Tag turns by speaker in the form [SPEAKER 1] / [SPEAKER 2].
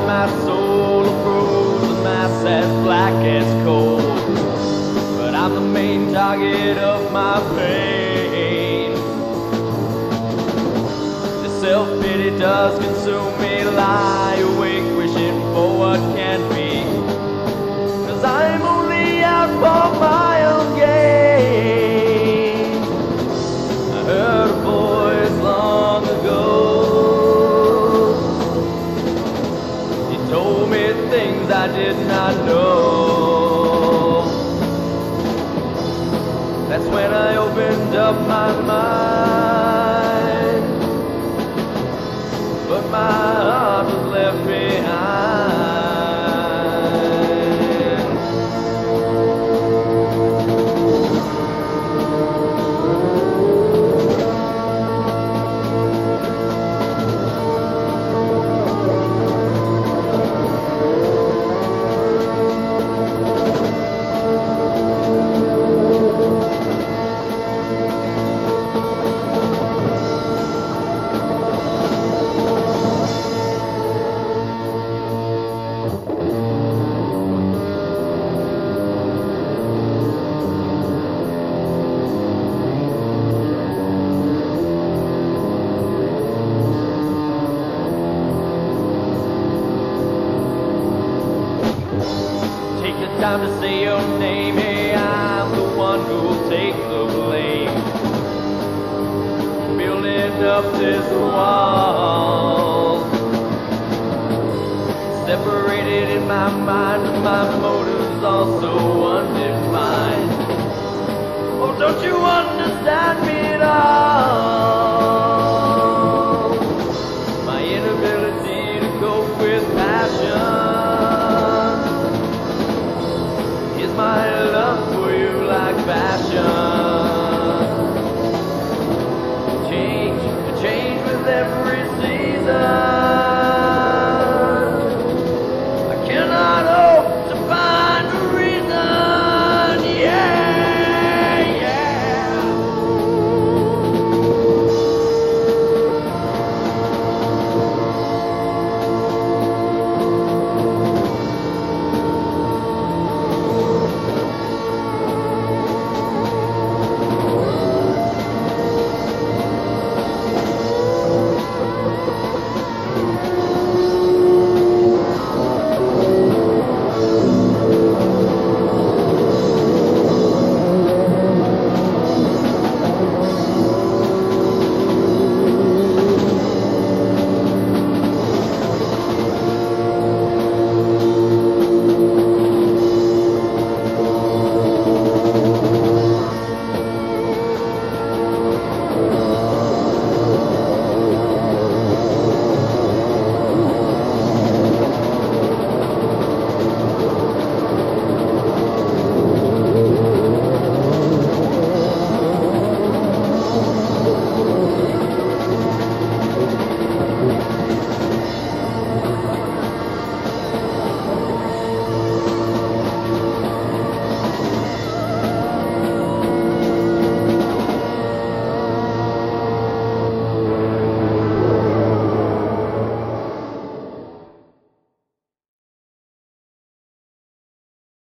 [SPEAKER 1] my soul froze, a mass as black as coal. But I'm the main target of my pain. The self-pity does consume me, lie awake wishing for what can't did not know. Time to say your name. Hey, I'm the one who'll take the blame. Building up this wall. Separated in my mind, my motives also undefined. Oh, don't you understand me?